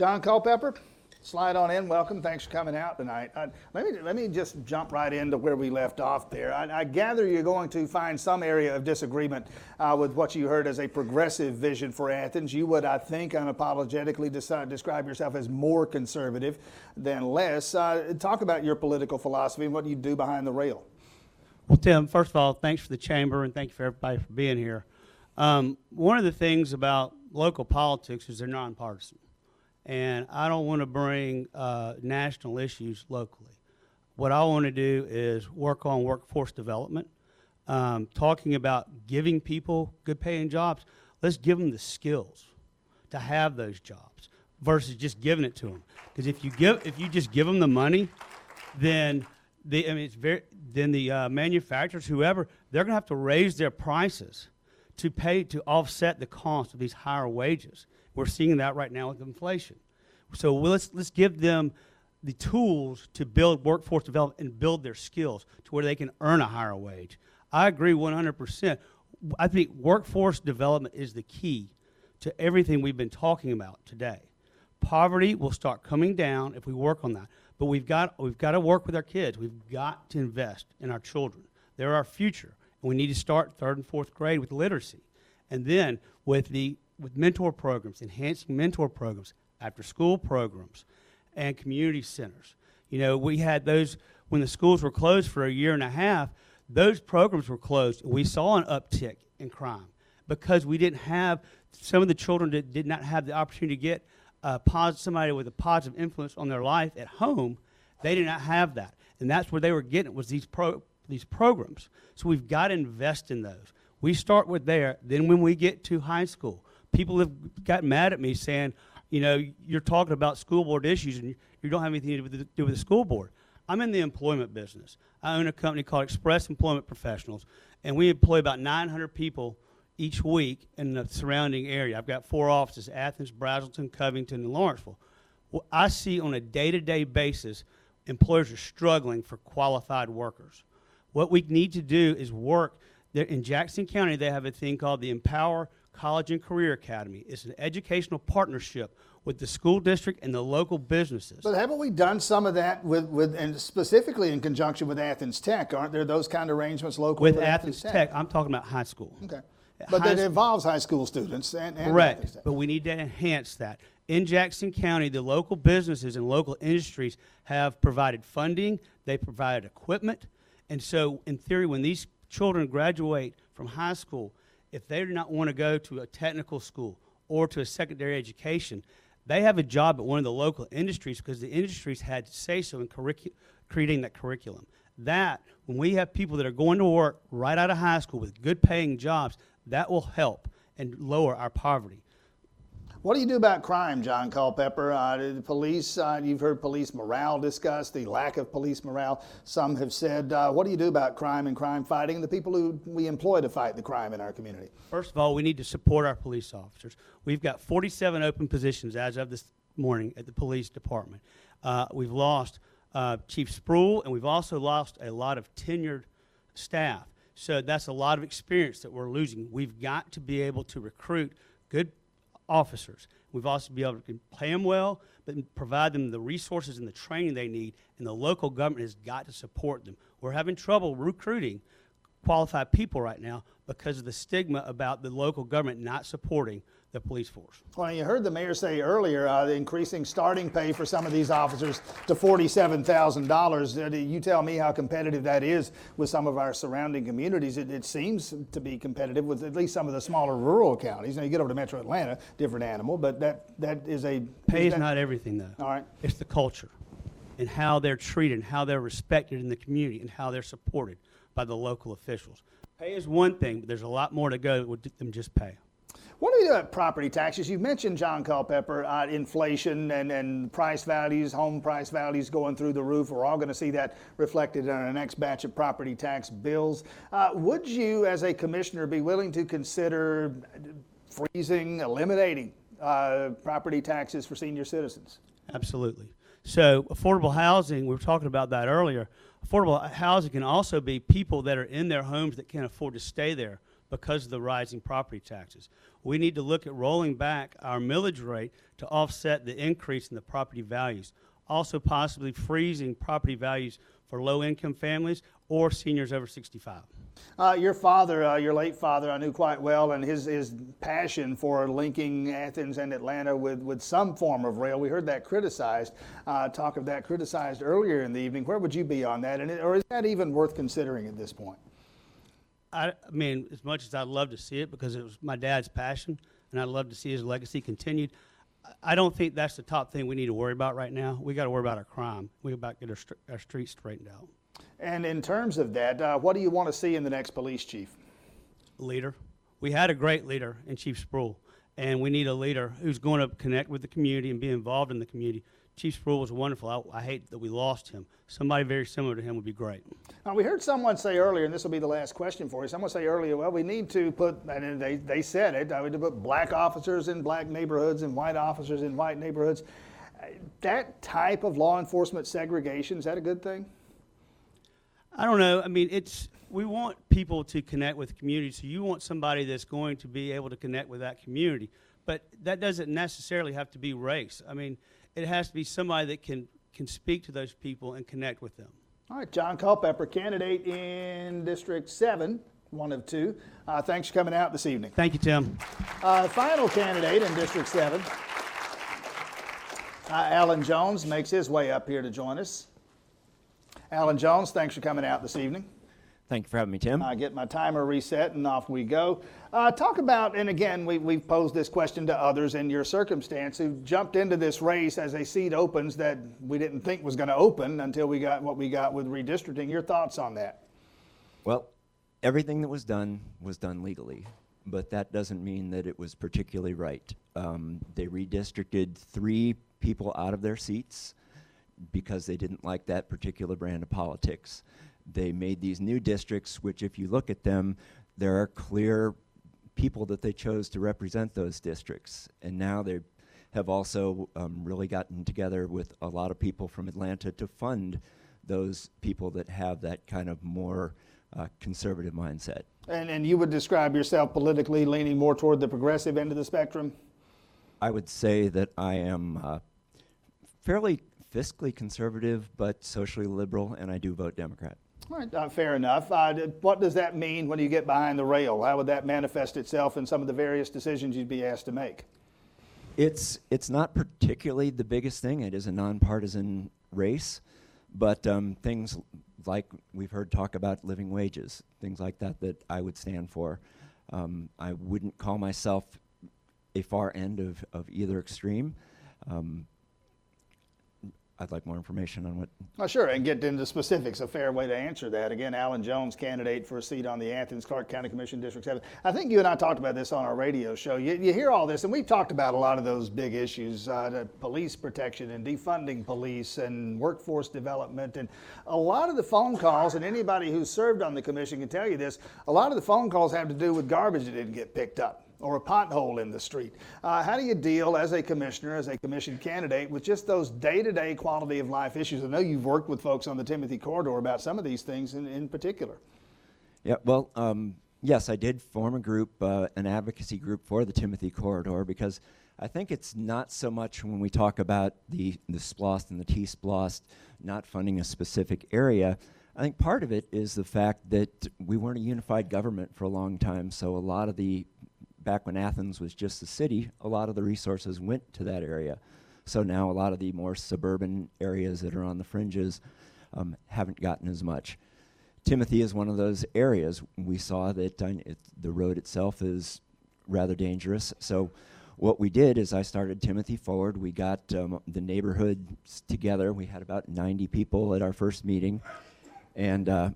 John Culpepper, slide on in. Welcome. Thanks for coming out tonight. Uh, let me let me just jump right into where we left off there. I, I gather you're going to find some area of disagreement uh, with what you heard as a progressive vision for Athens. You would, I think, unapologetically decide, describe yourself as more conservative than less. Uh, talk about your political philosophy and what you do behind the rail. Well, Tim, first of all, thanks for the chamber and thank you for everybody for being here. Um, one of the things about local politics is they're nonpartisan. And I don't want to bring uh, national issues locally. What I want to do is work on workforce development, um, talking about giving people good paying jobs. Let's give them the skills to have those jobs versus just giving it to them. Because if you give, if you just give them the money, then the I mean it's very then the uh, manufacturers, whoever, they're going to have to raise their prices to pay to offset the cost of these higher wages. We're seeing that right now with inflation. So let's let's give them the tools to build workforce development and build their skills to where they can earn a higher wage. I agree 100%. I think workforce development is the key to everything we've been talking about today. Poverty will start coming down if we work on that. But we've got we've got to work with our kids. We've got to invest in our children. They're our future. And we need to start third and fourth grade with literacy. And then with the with mentor programs, enhancing mentor programs, after school programs, and community centers. You know, we had those when the schools were closed for a year and a half, those programs were closed. We saw an uptick in crime because we didn't have some of the children that did not have the opportunity to get a pos- somebody with a positive influence on their life at home. They did not have that, and that's where they were getting it was these pro- these programs. So we've got to invest in those. We start with there. Then when we get to high school, people have got mad at me saying, you know, you're talking about school board issues and you don't have anything to do with the, school board. I'm in the employment business. I own a company called Express Employment Professionals, and we employ about 900 people each week in the surrounding area. I've got four offices Athens, Braselton, Covington, and Lawrenceville. Well, I see on a day to day basis employers are struggling for qualified workers. What we need to do is work. In Jackson County, they have a thing called the Empower College and Career Academy. It's an educational partnership with the school district and the local businesses. But haven't we done some of that with, with and specifically in conjunction with Athens Tech? Aren't there those kind of arrangements locally with Athens Tech, I'm talking about high school. Okay. But High that involves high school students and, and Athens Correct, Tech. but we need to enhance that. In Jackson County, the local businesses and local industries have provided funding, they provided equipment, and so in theory, when these children graduate from high school, if they do not want to go to a technical school or to a secondary education, they have a job at one of the local industries because the industries had to say so in curricu- creating that curriculum. That, when we have people that are going to work right out of high school with good paying jobs, that will help and lower our poverty. What do you do about crime, John Culpepper? Uh, police, uh, you've heard police morale discussed, the lack of police morale. Some have said, uh, what do you do about crime and crime fighting and the people who we employ to fight the crime in our community? First of all, we need to support our police officers. We've got 47 open positions as of this morning at the police department. Uh, we've lost uh, Chief Spruill, and we've also lost a lot of tenured staff. So that's a lot of experience that we're losing. We've got to be able to recruit good officers. We've also be able to pay them well, but provide them the resources and the training they need. And the local government has got to support them. We're having trouble recruiting qualified people right now because of the stigma about the local government not supporting the police force. Well, you heard the mayor say earlier uh, the increasing starting pay for some of these officers to $47,000. Uh, You tell me how competitive that is with some of our surrounding communities. It, it seems to be competitive with at least some of the smaller rural counties. Now, you get over to metro Atlanta, different animal, but that, that is a. Pay is that- not everything, though. All right. It's the culture and how they're treated, and how they're respected in the community, and how they're supported by the local officials. Pay is one thing, but there's a lot more to go with them just pay. What do we do about property taxes? You mentioned, John Culpepper, uh, inflation and, and price values, home price values going through the roof. We're all going to see that reflected in our next batch of property tax bills. Uh, would you, as a commissioner, be willing to consider freezing, eliminating uh, property taxes for senior citizens? Absolutely. So, affordable housing, we were talking about that earlier. Affordable housing can also be people that are in their homes that can't afford to stay there because of the rising property taxes. We need to look at rolling back our millage rate to offset the increase in the property values. Also possibly freezing property values for low-income families or seniors over 65. Uh, your father, uh, your late father, I knew quite well, and his, his passion for linking Athens and Atlanta with, with some form of rail. We heard that criticized, uh, talk of that criticized earlier in the evening. Where would you be on that? And, or is that even worth considering at this point? I, I mean, as much as I'd love to see it because it was my dad's passion and I'd love to see his legacy continued, I- don't think that's the top thing we need to worry about right now. We got to worry about our crime. We got to get our, str- our streets straightened out. And in terms of that, uh, what do you want to see in the next police chief? leader. We had a great leader in Chief Spruill, and we need a leader who's going to connect with the community and be involved in the community. Chief Spruill was wonderful. I, I hate that we lost him. Somebody very similar to him would be great. Uh, we heard someone say earlier, and this will be the last question for you. Someone say earlier, well, we need to put, and they, they said it, I to put black officers in black neighborhoods and white officers in white neighborhoods. That type of law enforcement segregation, is that a good thing? I don't know. I mean, it's we want people to connect with the community. So you want somebody that's going to be able to connect with that community, but that doesn't necessarily have to be race. I mean, it has to be somebody that can can speak to those people and connect with them. All right, John Culpepper, candidate in District 7, one of two. Uh, thanks for coming out this evening. Thank you, Tim. Uh, final candidate in District 7, uh, Alan Jones, makes his way up here to join us. Alan Jones, thanks for coming out this evening. Thank you for having me, Tim. I get my timer reset and off we go. Uh, talk about, and again, we, we've posed this question to others in your circumstance who jumped into this race as a seat opens that we didn't think was going to open until we got what we got with redistricting. Your thoughts on that? well, everything that was done was done legally, but that doesn't mean that it was particularly right. Um, they redistricted three people out of their seats because they didn't like that particular brand of politics. They made these new districts, which, if you look at them, there are clear people that they chose to represent those districts. And now they have also um, really gotten together with a lot of people from Atlanta to fund those people that have that kind of more uh, conservative mindset. And, and you would describe yourself politically leaning more toward the progressive end of the spectrum? I would say that I am uh, fairly fiscally conservative, but socially liberal, and I do vote Democrat. All right, uh, fair enough. Uh, what does that mean when you get behind the rail? How would that manifest itself in some of the various decisions you'd be asked to make? It's it's not particularly the biggest thing. It is a nonpartisan race, but um, things like we've heard talk about living wages, things like that, that I would stand for. Um, I wouldn't call myself a far end of, of either extreme. Um, I'd like more information on what sure, and get into specifics. A fair way to answer that. Again, Alan Jones, candidate for a seat on the Athens Clarke County Commission District 7. I think you and I talked about this on our radio show. You, you hear all this, and we've talked about a lot of those big issues uh, police protection and defunding police and workforce development. And a lot of the phone calls, and anybody who's served on the commission can tell you this, a lot of the phone calls have to do with garbage that didn't get picked up or a pothole in the street. Uh, how do you deal as a commissioner, as a commission candidate, with just those day-to-day quality of life issues? I know you've worked with folks on the Timothy corridor about some of these things in, in particular. Yeah, well, um, yes, I did form a group, uh, an advocacy group for the Timothy corridor, because I think it's not so much when we talk about the the SPLOST and the T SPLOST not funding a specific area. I think part of it is the fact that we weren't a unified government for a long time, so a lot of the back when Athens was just a city, a lot of the resources went to that area. So now a lot of the more suburban areas that are on the fringes um, haven't gotten as much. Timothy is one of those areas. We saw that uh, it, the road itself is rather dangerous. So, what we did is I started Timothy Forward. We got um, the neighborhoods together. We had about 90 people at our first meeting, and uh,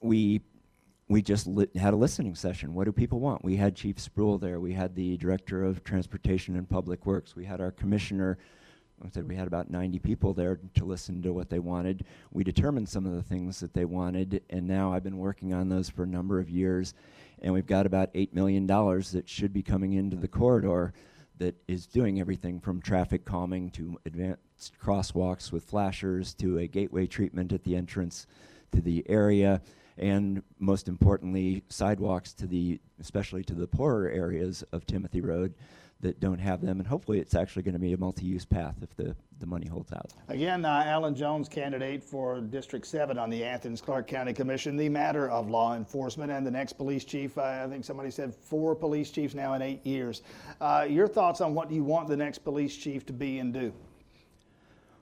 we we just had a listening session. What do people want? We had Chief Spruill there. We had the director of transportation and public works. We had our commissioner. I said we had about 90 people there to listen to what they wanted. We determined some of the things that they wanted, and now I've been working on those for a number of years. And we've got about $8 million that should be coming into the corridor that is doing everything from traffic calming to advanced crosswalks with flashers to a gateway treatment at the entrance to the area and most importantly, sidewalks to the, especially to the poorer areas of Timothy Road that don't have them. And hopefully, it's actually going to be a multi-use path if the, the money holds out. Again, uh, Alan Jones, candidate for District 7 on the Athens Clarke County Commission, the matter of law enforcement and the next police chief. Uh, I think somebody said four police chiefs now in eight years. Uh, your thoughts on what you want the next police chief to be and do?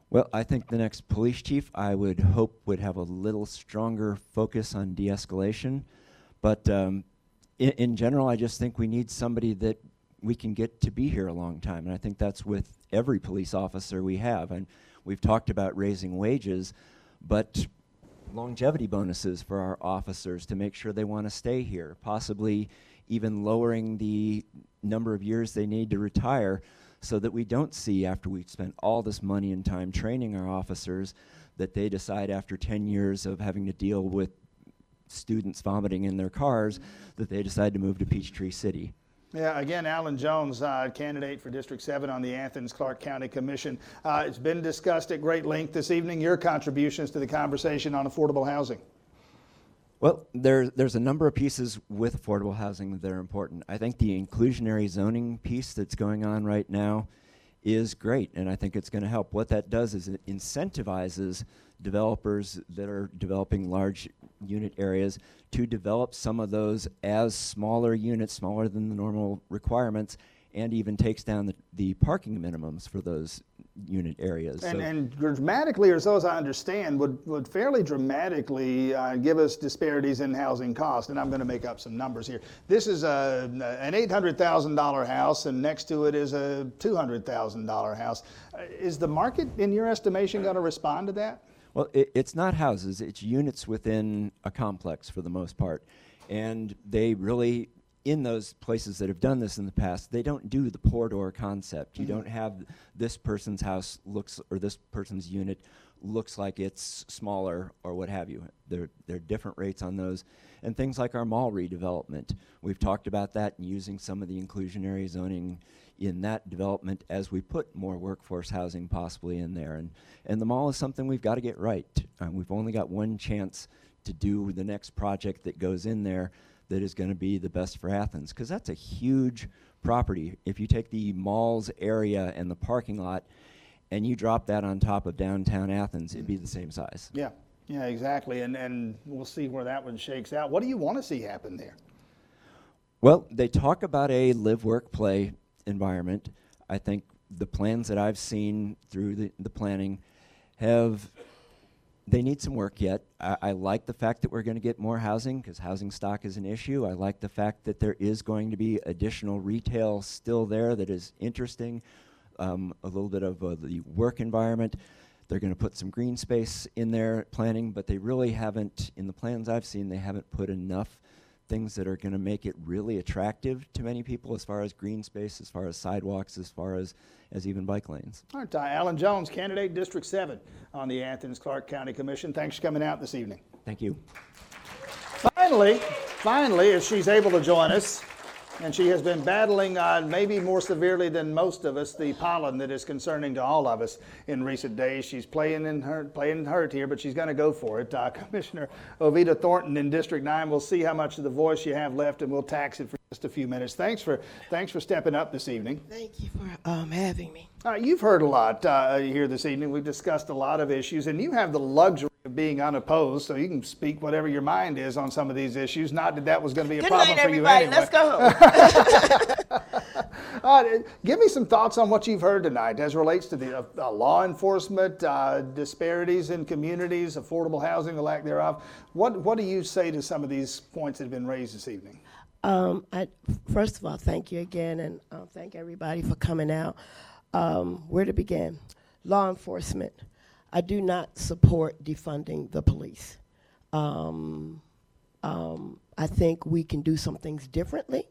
Well, I think the next police chief, I would hope, would have a little stronger focus on de escalation. But um, in, in general, I just think we need somebody that we can get to be here a long time. And I think that's with every police officer we have. And we've talked about raising wages, but longevity bonuses for our officers to make sure they want to stay here, possibly even lowering the number of years they need to retire so that we don't see after we've spent all this money and time training our officers that they decide after 10 years of having to deal with students vomiting in their cars that they decide to move to Peachtree City. Yeah, again, Alan Jones, uh, candidate for District 7 on the Athens Clarke County Commission. Uh, it's been discussed at great length this evening. Your contributions to the conversation on affordable housing. Well, there, there's a number of pieces with affordable housing that are important. I think the inclusionary zoning piece that's going on right now is great, and I think it's going to help. What that does is it incentivizes developers that are developing large unit areas to develop some of those as smaller units, smaller than the normal requirements, and even takes down the, the parking minimums for those unit areas. And, So- and dramatically, or so as I understand, would, would fairly dramatically uh, give us disparities in housing cost. And I'm going to make up some numbers here. This is a, an $800,000 house, and next to it is a $200,000 house. Uh, Is the market, in your estimation, going to respond to that? Well, it, it's not houses, it's units within a complex for the most part. And they really, in those places that have done this in the past, they don't do the poor door concept. You don't have this person's house looks, or this person's unit looks like it's smaller or what have you. There, there are different rates on those. And things like our mall redevelopment. We've talked about that and using some of the inclusionary zoning in that development as we put more workforce housing possibly in there. And, and the mall is something we've got to get right. Uh, we've only got one chance to do the next project that goes in there that is going to be the best for Athens because that's a huge property. If you take the mall's area and the parking lot and you drop that on top of downtown Athens, it'd be the same size. Yeah, yeah, exactly. And, and we'll see where that one shakes out. What do you want to see happen there? Well, they talk about a live, work, play environment. I think the plans that I've seen through the, the planning have, they need some work yet. I, I like the fact that we're going to get more housing because housing stock is an issue. I like the fact that there is going to be additional retail still there that is interesting, um, a little bit of uh, the work environment. They're going to put some green space in their planning, but they really haven't, in the plans I've seen, they haven't put enough things that are going to make it really attractive to many people as far as green space, as far as sidewalks, as far as, as even bike lanes. All right, uh, Alan Jones, candidate District 7 on the Athens Clarke County Commission. Thanks for coming out this evening. Thank you. Finally, finally, if she's able to join us, and she has been battling, uh, maybe more severely than most of us, the pollen that is concerning to all of us in recent days. She's playing in her playing hurt here, but she's going to go for it. Uh, Commissioner Ovita Thornton in District Nine. We'll see how much of the voice you have left, and we'll tax it for just a few minutes. Thanks for thanks for stepping up this evening. Thank you for um, having me. Uh, you've heard a lot uh, here this evening. We've discussed a lot of issues, and you have the luxury being unopposed, so you can speak whatever your mind is on some of these issues. Not that that was going to be a Good problem night, for you everybody. anyway. Let's go home. Uh, give me some thoughts on what you've heard tonight as relates to the uh, uh, law enforcement, uh, disparities in communities, affordable housing, the lack thereof. What, what do you say to some of these points that have been raised this evening? um, I, first of all, thank you again, and um, thank everybody for coming out. Um, where to begin? Law enforcement. I do not support defunding the police. Um, um, I think we can do some things differently.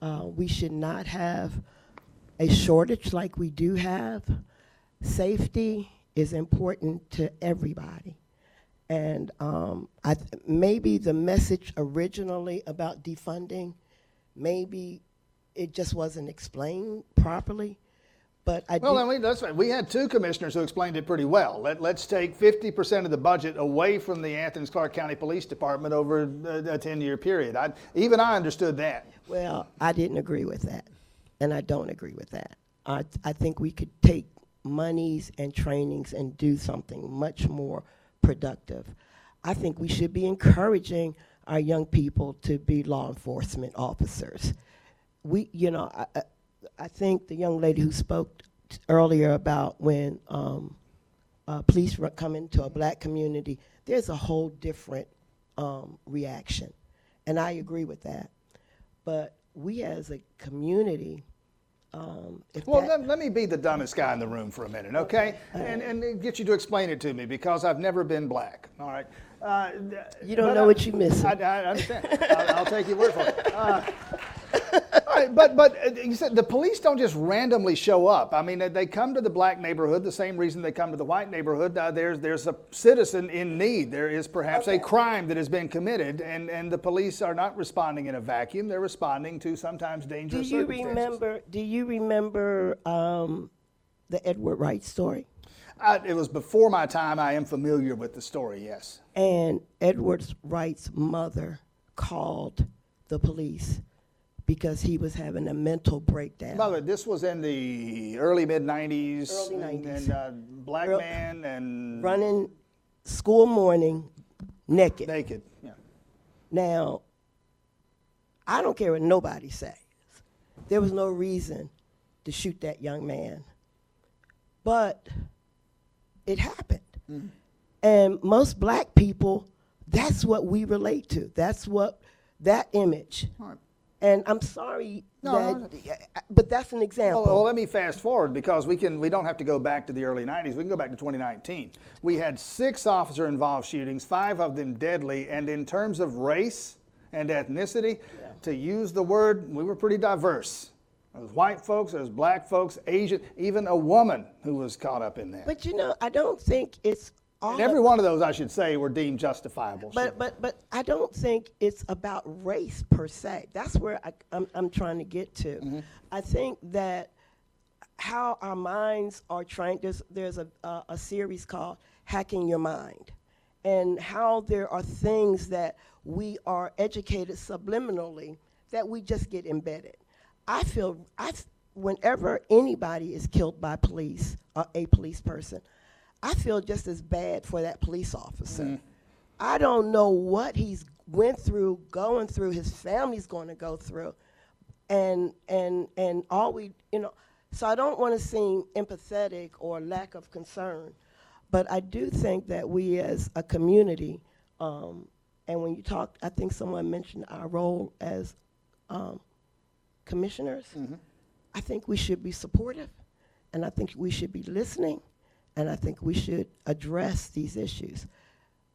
Uh, we should not have a shortage like we do have. Safety is important to everybody. And um, I th- maybe the message originally about defunding, maybe it just wasn't explained properly. But I Well, do, then we, that's right. We had two commissioners who explained it pretty well. Let, let's take 50% of the budget away from the Athens Clarke County Police Department over a, a 10 year period. I, even I understood that. well, I didn't agree with that, and I don't agree with that. I, I think we could take monies and trainings and do something much more productive. I think we should be encouraging our young people to be law enforcement officers. We, you know, I, I, think the young lady who spoke t- earlier about when um, uh, police come into a black community, there's a whole different um, reaction. And I agree with that. But we as a community, um, Well, let, let me be the dumbest guy in the room for a minute, okay? And, and get you to explain it to me because I've never been black, all right? Uh, you don't know I- what you're missing. I, I understand. I'll, I'll take your word for it. Uh, right, but but uh, you said the police don't just randomly show up. I mean, they- come to the black neighborhood the same reason they come to the white neighborhood. Uh, there's there's a citizen in need. There is perhaps a crime that has been committed, and and the police are not responding in a vacuum. They're responding to sometimes dangerous. do you remember? Do you remember um, the Edward Wright story? I, it was before my time. I am familiar with the story. Yes. And Edward Wright's mother called the police because he was having a mental breakdown. By the way, this was in the early mid '90s. Early and- 90s. And uh, black Earl- man and running school morning naked. naked. Yeah. Now, I don't care what nobody says. There was no reason to shoot that young man. But it happened. And most black people, that's what we relate to. That's what that image. Right. And I'm sorry No, that, uh, uh, but that's an example. Well, well, let me fast forward because we can. We don't have to go back to the early '90s. We can go back to 2019. We had six officer-involved shootings, five of them deadly, and in terms of race and ethnicity, to use the word, we were pretty diverse. There was white folks, there was black folks, Asian, even a woman who was caught up in that. but you know, I don't think it's all And every one of those, I should say, were deemed justifiable. But but but I don't think it's about race per se. That's where I, I'm I'm trying to get to. Mm-hmm. I think that how our minds are trained. There's there's a a, a series called Hacking Your Mind, and how there are things that we are educated subliminally that we just get embedded. I feel I whenever anybody is killed by police or a police person, I feel just as bad for that police officer. I don't know what he's went through, going through, his family's going to go through, and and and all we, you know. So I don't want to seem empathetic or lack of concern, but I do think that we as a community, um, and when you talk, I think someone mentioned our role as um, commissioners. I think we should be supportive, and I think we should be listening, and I think we should address these issues.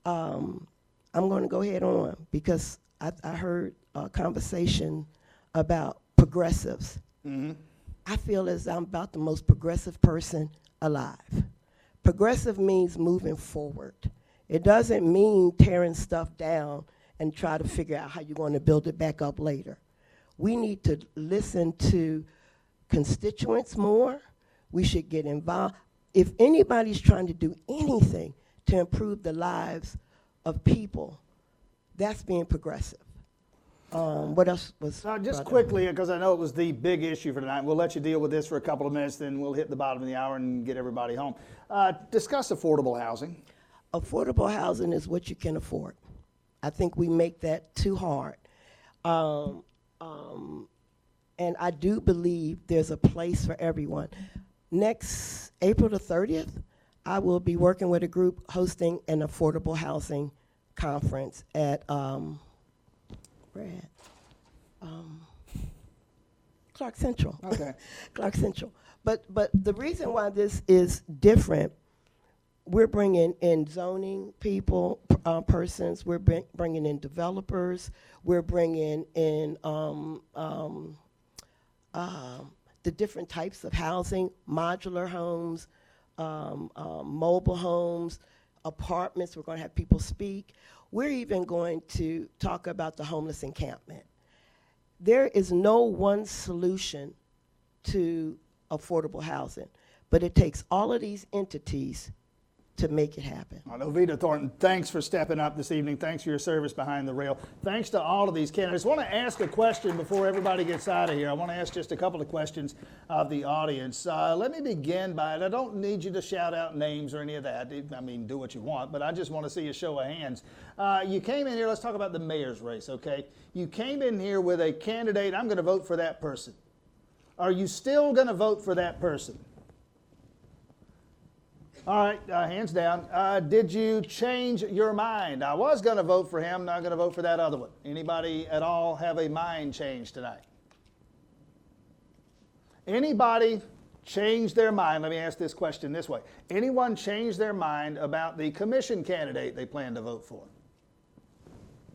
Um, I'm going to go ahead on because I, I heard a conversation about progressives. I feel as I'm about the most progressive person alive. Progressive means moving forward. It doesn't mean tearing stuff down and try to figure out how you're going to build it back up later. We need to listen to constituents more. We should get involved. If anybody's trying to do anything to improve the lives of people, that's being progressive. Um, what else was? Uh, just quickly, because I know it was the big issue for tonight. We'll let you deal with this for a couple of minutes, then we'll hit the bottom of the hour and get everybody home. Uh, discuss affordable housing. affordable housing is what you can afford. I think we make that too hard. Um, um, and I do believe there's a place for everyone. Next April the 30th, I will be working with a group hosting an affordable housing conference at um, where at? Um, Clarke Central. Okay. Clarke Central. But but the reason why this is different we're bringing in zoning people, uh, persons. We're bring, bringing in developers. We're bringing in um, um, um, the different types of housing, modular homes, um, um, mobile homes, apartments. We're going to have people speak. We're even going to talk about the homeless encampment. There is no one solution to affordable housing. But it takes all of these entities to make it happen. Well, Ovita Thornton, thanks for stepping up this evening. Thanks for your service behind the rail. Thanks to all of these candidates. I want to ask a question before everybody gets out of here. I want to ask just a couple of questions of the audience. Uh, let me begin by, and I don't need you to shout out names or any of that. I mean, do what you want, but I just want to see a show of hands. Uh, you came in here, let's talk about the mayor's race, okay? You came in here with a candidate, I'm going to vote for that person. Are you still going to vote for that person? All right, uh, hands down. Uh, did you change your mind? I was going to vote for him, not going to vote for that other one. Anybody at all have a mind change tonight? Anybody change their mind? Let me ask this question this way. Anyone change their mind about the commission candidate they plan to vote for?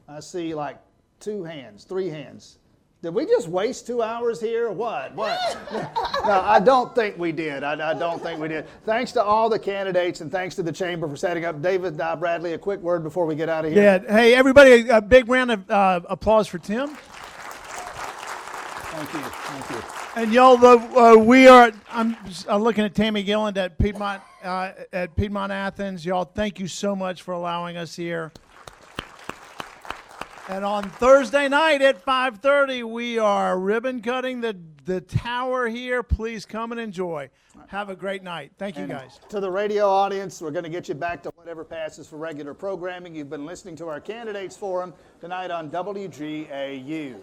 I see like two hands, three hands. Did we just waste two hours here or what? What? no, I don't think we did. I, I don't think we did. Thanks to all the candidates and thanks to the chamber for setting up. David uh, Bradley, a quick word before we get out of here. Yeah. Hey, everybody, a big round of uh, applause for Tim. Thank you. Thank you. And y'all, the, uh, we are. I'm uh, looking at Tammy Gilland at Piedmont uh, at Piedmont Athens. Y'all, thank you so much for allowing us here. And on Thursday night at 5:30, we are ribbon cutting the the tower here. Please come and enjoy. Have a great night. Thank you, And guys. To the radio audience, we're going to get you back to whatever passes for regular programming. You've been listening to our candidates forum tonight on WGAU.